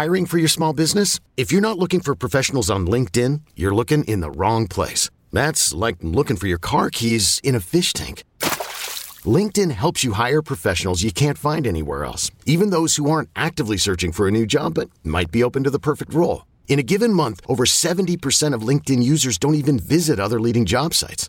Hiring for your small business? If you're not looking for professionals on LinkedIn, you're looking in the wrong place. That's like looking for your car keys in a fish tank. LinkedIn helps you hire professionals you can't find anywhere else, even those who aren't actively searching for a new job but might be open to the perfect role. In a given month, over 70% of LinkedIn users don't even visit other leading job sites.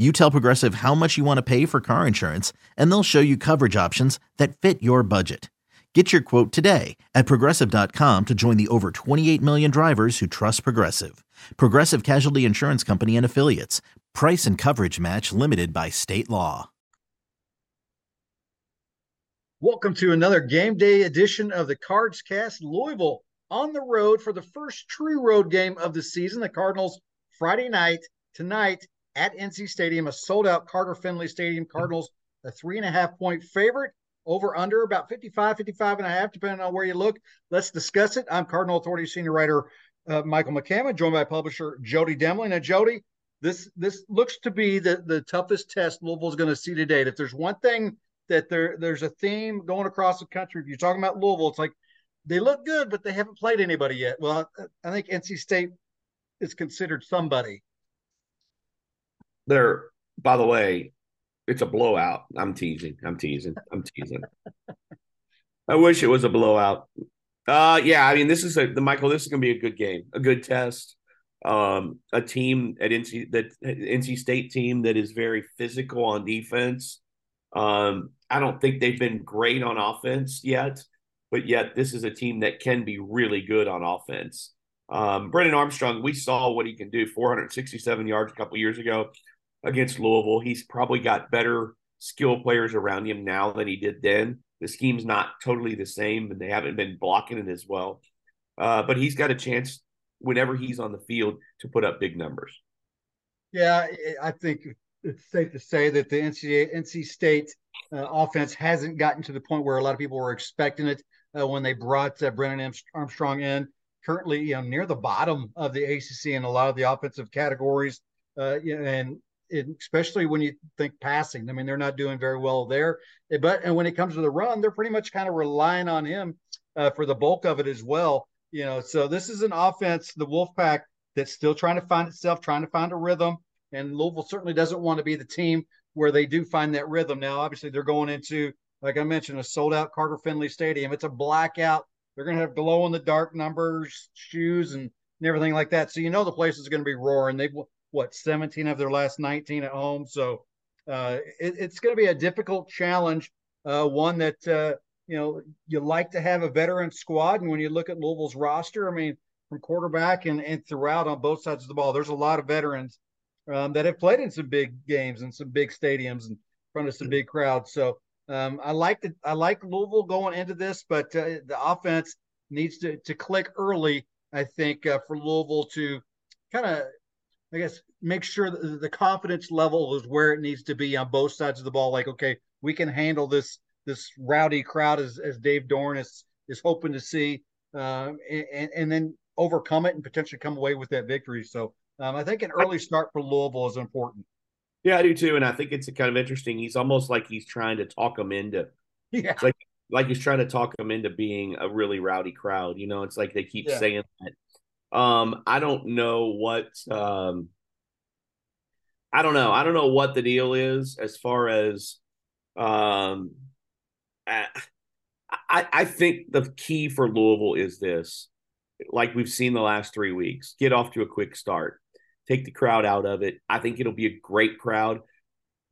You tell Progressive how much you want to pay for car insurance, and they'll show you coverage options that fit your budget. Get your quote today at progressive.com to join the over 28 million drivers who trust Progressive. Progressive Casualty Insurance Company and Affiliates. Price and coverage match limited by state law. Welcome to another game day edition of the Cards Cast. Louisville on the road for the first true road game of the season. The Cardinals Friday night tonight at NC Stadium, a sold out Carter Finley Stadium. Cardinals a three and a half point favorite. Over under about 55, 55 and a half, depending on where you look. Let's discuss it. I'm Cardinal Authority senior writer uh, Michael McCammon, joined by publisher Jody Demling. Now, Jody, this this looks to be the, the toughest test Louisville's going to see to date. If there's one thing that there there's a theme going across the country. If you're talking about Louisville, it's like they look good, but they haven't played anybody yet. Well, I think NC State is considered somebody. They're, by the way, it's a blowout. I'm teasing. I'm teasing. I'm teasing. I wish it was a blowout. Uh, yeah. I mean, this is a the Michael. This is to be a good game, a good test. Um, a team at NC that NC State team that is very physical on defense. Um, I don't think they've been great on offense yet, but yet this is a team that can be really good on offense. Um, Brennan Armstrong, we saw what he can do 467 yards a couple years ago against Louisville. He's probably got better skill players around him now than he did then. The scheme's not totally the same, and they haven't been blocking it as well. Uh, but he's got a chance whenever he's on the field to put up big numbers. Yeah, I think it's safe to say that the NCAA, NC State uh, offense hasn't gotten to the point where a lot of people were expecting it uh, when they brought uh, Brennan Armstrong in. Currently, you know, near the bottom of the ACC in a lot of the offensive categories, uh, and especially when you think passing. I mean, they're not doing very well there. But and when it comes to the run, they're pretty much kind of relying on him uh, for the bulk of it as well. You know, so this is an offense, the Wolfpack, that's still trying to find itself, trying to find a rhythm. And Louisville certainly doesn't want to be the team where they do find that rhythm. Now, obviously, they're going into, like I mentioned, a sold out Carter Finley Stadium. It's a blackout. They're going to have glow in the dark numbers, shoes, and, and everything like that. So you know the place is going to be roaring. They've what 17 of their last 19 at home. So uh, it, it's going to be a difficult challenge. Uh, one that uh, you know you like to have a veteran squad, and when you look at Louisville's roster, I mean, from quarterback and, and throughout on both sides of the ball, there's a lot of veterans um, that have played in some big games and some big stadiums and in front of some big crowds. So um, I like the I like Louisville going into this, but uh, the offense needs to to click early. I think uh, for Louisville to kind of, I guess, make sure that the confidence level is where it needs to be on both sides of the ball. Like, okay, we can handle this this rowdy crowd as, as Dave Doeren is is hoping to see, um, and, and then overcome it and potentially come away with that victory. So um, I think an early start for Louisville is important. Yeah, I do too, and I think it's kind of interesting. He's almost like he's trying to talk them into, yeah, like like he's trying to talk them into being a really rowdy crowd. You know, it's like they keep yeah. saying that. Um, I don't know what. Um, I don't know. I don't know what the deal is as far as. Um, I I think the key for Louisville is this, like we've seen the last three weeks: get off to a quick start take the crowd out of it. I think it'll be a great crowd.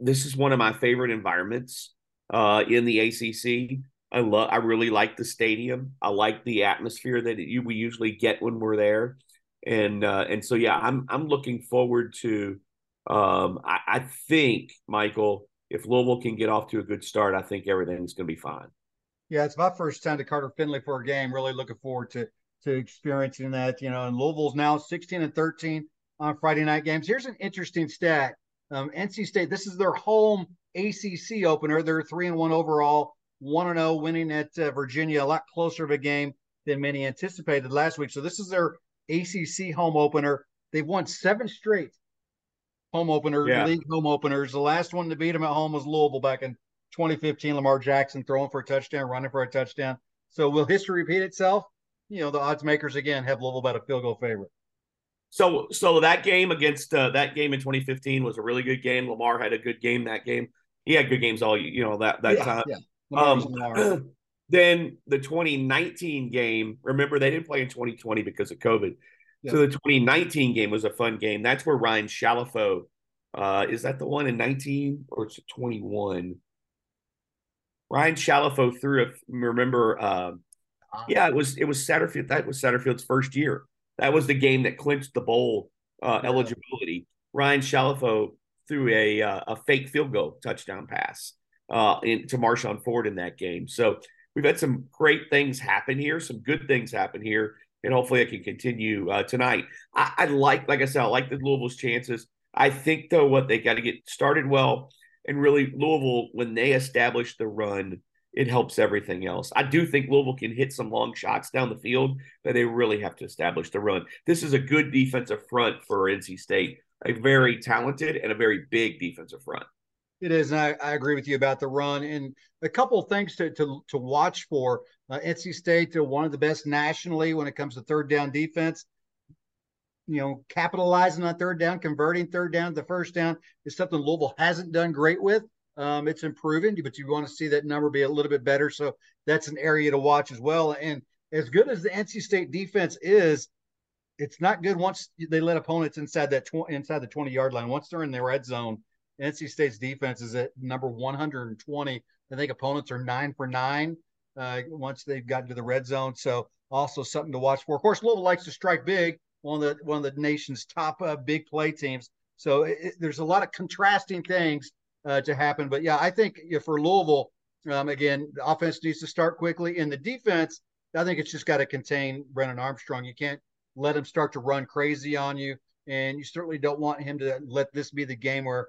This is one of my favorite environments uh, in the ACC. I love. I really like the stadium. I like the atmosphere that you, we usually get when we're there, and uh, and so yeah, I'm I'm looking forward to. Um, I, I think Michael, if Louisville can get off to a good start, I think everything's going to be fine. Yeah, it's my first time to Carter Finley for a game. Really looking forward to to experiencing that. You know, and Louisville's now 16 and 13 on Friday night games. Here's an interesting stat. Um, NC State, this is their home ACC opener. They're three and one overall, one and zero, oh, winning at uh, Virginia, a lot closer of a game than many anticipated last week. So this is their ACC home opener. They've won seven straight home opener, yeah. league home openers. The last one to beat them at home was Louisville back in 2015. Lamar Jackson throwing for a touchdown, running for a touchdown. So will history repeat itself? You know, the odds makers again have Louisville about a field goal favorite. So, so that game against uh, that game in 2015 was a really good game. Lamar had a good game that game. He had good games all you know that that yeah, time. Yeah. Um, then the 2019 game. Remember, they didn't play in 2020 because of COVID. Yeah. So the 2019 game was a fun game. That's where Ryan Shalafo. Uh, is that the one in 19 or it's 21? Ryan Shalafo threw a remember uh, yeah, it was it was Satterfield. That was Satterfield's first year. That was the game that clinched the bowl uh, eligibility. Ryan Shalafo threw a uh, a fake field goal touchdown pass uh, in, to Marshon Ford in that game. So we've had some great things happen here, some good things happen here, and hopefully it can continue uh, tonight. I, I like, like I said, I like the Louisville's chances. I think though, what they got to get started well, and really Louisville when they establish the run it helps everything else. I do think Louisville can hit some long shots down the field, but they really have to establish the run. This is a good defensive front for NC State, a very talented and a very big defensive front. It is, and I, I agree with you about the run. And a couple of things to to, to watch for. Uh, NC State, they're one of the best nationally when it comes to third down defense. You know, capitalizing on third down, converting third down to first down is something Louisville hasn't done great with. Um, it's improving, but you want to see that number be a little bit better. So that's an area to watch as well. And as good as the NC State defense is, it's not good once they let opponents inside that tw- inside the 20 yard line. Once they're in the red zone, NC State's defense is at number 120. I think opponents are nine for nine uh, once they've gotten to the red zone. So also something to watch for. Of course, Louisville likes to strike big. One of the one of the nation's top uh, big play teams. So it, there's a lot of contrasting things uh, to happen. But yeah, I think for Louisville, um, again, the offense needs to start quickly. In the defense, I think it's just got to contain Brennan Armstrong. You can't let him start to run crazy on you. And you certainly don't want him to let this be the game where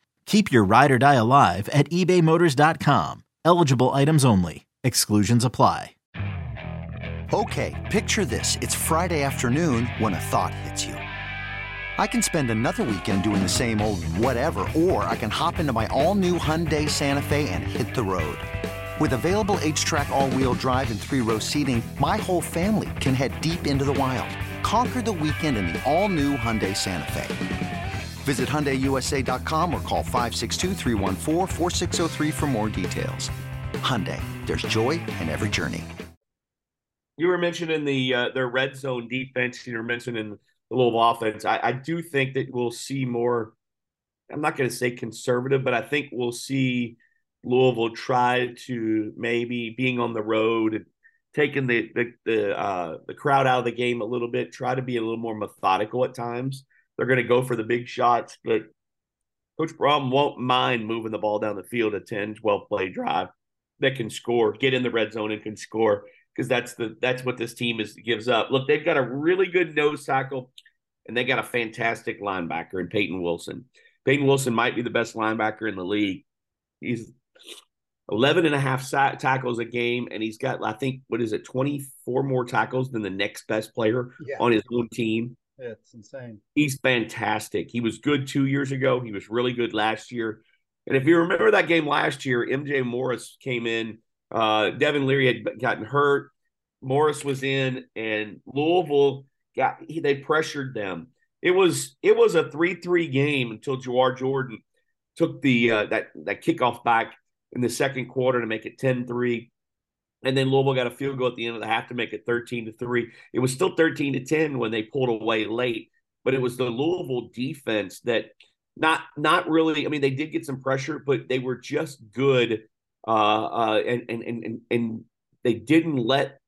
Keep your ride or die alive at ebaymotors.com. Eligible items only. Exclusions apply. Okay, picture this. It's Friday afternoon when a thought hits you. I can spend another weekend doing the same old whatever, or I can hop into my all-new Hyundai Santa Fe and hit the road. With available HTRAC all-wheel drive and three-row seating, my whole family can head deep into the wild. Conquer the weekend in the all-new Hyundai Santa Fe. Visit HyundaiUSA.com or call 562 for more details. Hyundai, there's joy in every journey. You were mentioning the uh, their red zone defense. You were mentioning the Louisville offense. I, I do think that we'll see more. I'm not going to say conservative, but I think we'll see Louisville try to maybe being on the road and taking the the the, uh, the crowd out of the game a little bit. Try to be a little more methodical at times. They're going to go for the big shots, but Coach Brohm won't mind moving the ball down the field a 10, 12 play drive that can score, get in the red zone and can score because that's the that's what this team is gives up. Look, they've got a really good nose tackle, and they got a fantastic linebacker in Peyton Wilson. Peyton Wilson might be the best linebacker in the league. He's 11 and a half tackles a game, and he's got, I think, what is it, 24 more tackles than the next best player yeah. on his own team. It's insane. He's fantastic. He was good two years ago. He was really good last year. And if you remember that game last year, MJ Morris came in. Uh, Devin Leary had gotten hurt. Morris was in, and Louisville got he, they pressured them. It was it was a three three game until Jawhar Jordan took the uh, that that kickoff back in the second quarter to make it 10-3. And then Louisville got a field goal at the end of the half to make it 13 to 3. It was still 13 to 10 when they pulled away late, but it was the Louisville defense that not not really, I mean, they did get some pressure, but they were just good. Uh, uh, and, and and and they didn't let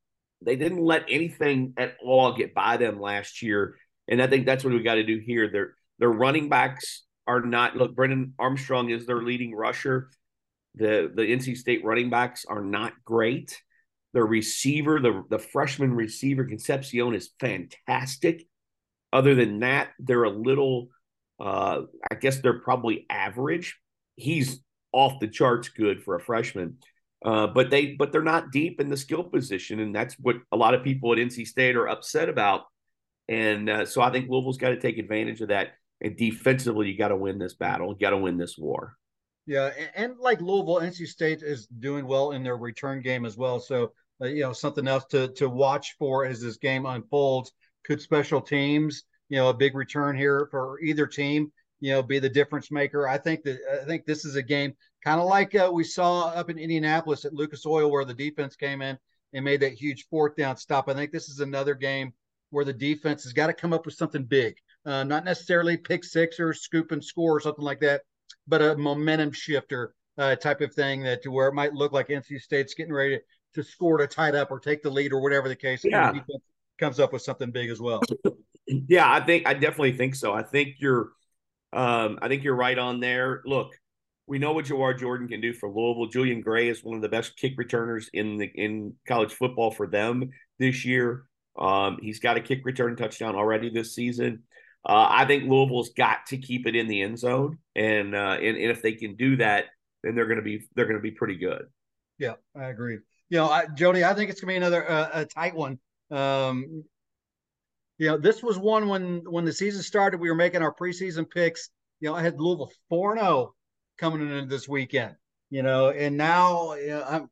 they didn't let anything at all get by them last year. And I think that's what we got to do here. Their their running backs are not look, Brennan Armstrong is their leading rusher. The the NC State running backs are not great. The receiver, the the freshman receiver Concepcion is fantastic. Other than that, they're a little. Uh, I guess they're probably average. He's off the charts good for a freshman. Uh, but they but they're not deep in the skill position, and that's what a lot of people at NC State are upset about. And uh, so I think Louisville's got to take advantage of that. And defensively, you got to win this battle. You got to win this war. Yeah, and, and, like Louisville, NC State is doing well in their return game as well. So uh, you know something else to to watch for as this game unfolds. Could special teams, you know, a big return here for either team, you know, be the difference maker? I think that I think this is a game kind of like uh, we saw up in Indianapolis at Lucas Oil, where the defense came in and made that huge fourth down stop. I think this is another game where the defense has got to come up with something big, uh, not necessarily pick six or scoop and score or something like that, but a momentum shifter uh, type of thing that to where it might look like NC State's getting ready to, to score to tie it up or take the lead or whatever the case. Yeah. The comes up with something big as well. Yeah, I think I definitely think so. I think you're um, I think you're right on there. Look, we know what Jawhar Jordan can do for Louisville. Julian Gray is one of the best kick returners in the in college football for them this year. Um, he's got a kick return touchdown already this season. Uh, I think Louisville's got to keep it in the end zone, and uh, and, and if they can do that, then they're going to be they're going to be pretty good. Yeah, I agree. You know, I, Jody, I think it's going to be another uh, a tight one. Um, you know, this was one when when the season started, we were making our preseason picks. You know, I had Louisville four zero oh coming into this weekend. You know, and now you know, I'm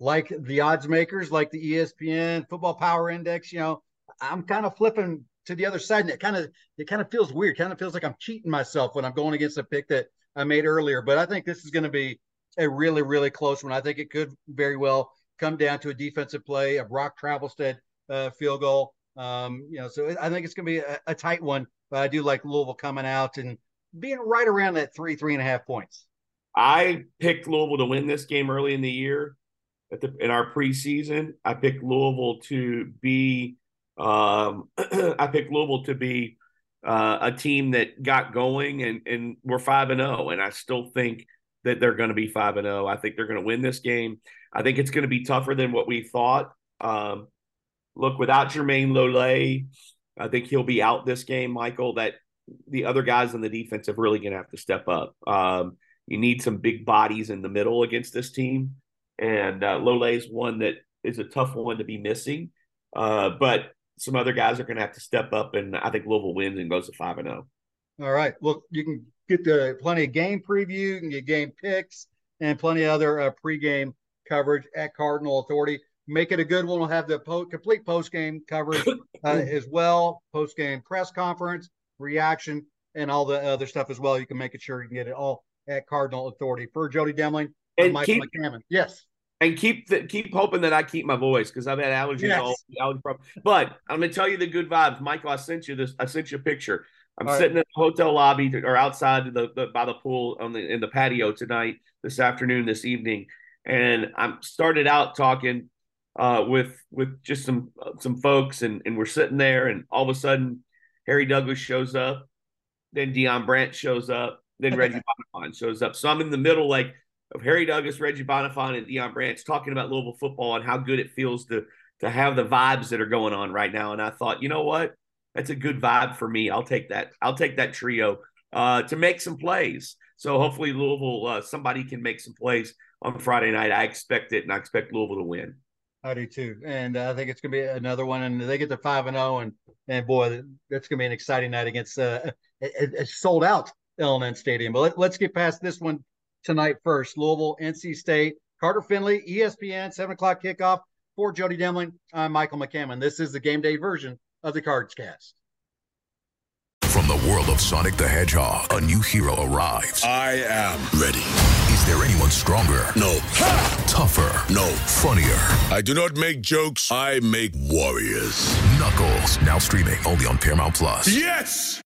like the odds makers, like the ESPN Football Power Index. You know, I'm kind of flipping to the other side, and it kind of it kind of feels weird. Kind of feels like I'm cheating myself when I'm going against a pick that I made earlier. But I think this is going to be a really really close one. I think it could very well come down to a defensive play, a Brock Travelstead uh, field goal. Um, you know, so I think it's going to be a, a, tight one. But I do like Louisville coming out and being right around that three three and a half points. I picked Louisville to win this game early in the year. At the, in our preseason, I picked Louisville to be um, I picked Louisville to be uh, a team that got going and and we're five and zero, oh, and I still think that they're going to be five and zero. Oh. I think they're going to win this game. I think it's going to be tougher than what we thought. Um, look, without Jermayne Lole, I think he'll be out this game, Michael. That the other guys on the defense are really going to have to step up. Um, you need some big bodies in the middle against this team, and uh, Lole is one that is a tough one to be missing. Uh, but some other guys are going to have to step up, and I think Louisville wins and goes to five and zero. Oh. All right. Well, you can get the plenty of game preview, you can get game picks, and plenty of other uh, pregame coverage at Cardinal Authority. Make it a good one. We'll have the po- complete post game coverage uh, as well, post game press conference, reaction, and all the other stuff as well. You can make it sure you can get it all at Cardinal Authority. For Jody Demling and Michael keep, McCammon. Yes and keep the, keep hoping that I keep my voice because I've had allergies yes. all allergy problems. But I'm gonna tell you the good vibes, Michael. I sent you this. I sent you a picture. I'm all sitting right. in the hotel lobby to, or outside the, the, by the pool on the in the patio tonight, this afternoon, this evening, and I'm started out talking uh, with with just some some folks, and and we're sitting there, and all of a sudden, Harry Douglas shows up, then Deion Branch shows up, then Reggie Bonnafon shows up. So I'm in the middle, like of Harry Douglas, Reggie Bonnafon, and Deion Branch talking about Louisville football and how good it feels to to have the vibes that are going on right now. And I thought, you know what? That's a good vibe for me. I'll take that. I'll take that trio uh, to make some plays. So hopefully Louisville, uh, somebody can make some plays on Friday night. I expect it, and I expect Louisville to win. I do too, and I think it's going to be another one. And they get to five and zero, oh, and and boy, that's going to be an exciting night against uh, a, a sold out L&N Stadium. But let, us get past this one tonight first. Louisville, NC State, Carter Finley, ESPN, seven o'clock kickoff for Jody Demling. I'm Michael McCammon. This is the game day version of the Cards Cast. From the world of Sonic the Hedgehog, a new hero arrives. I am ready. Is there anyone stronger? No. Ha! Tougher? No. Funnier? I do not make jokes, I make warriors. Knuckles, now streaming only on Paramount Plus. Yes!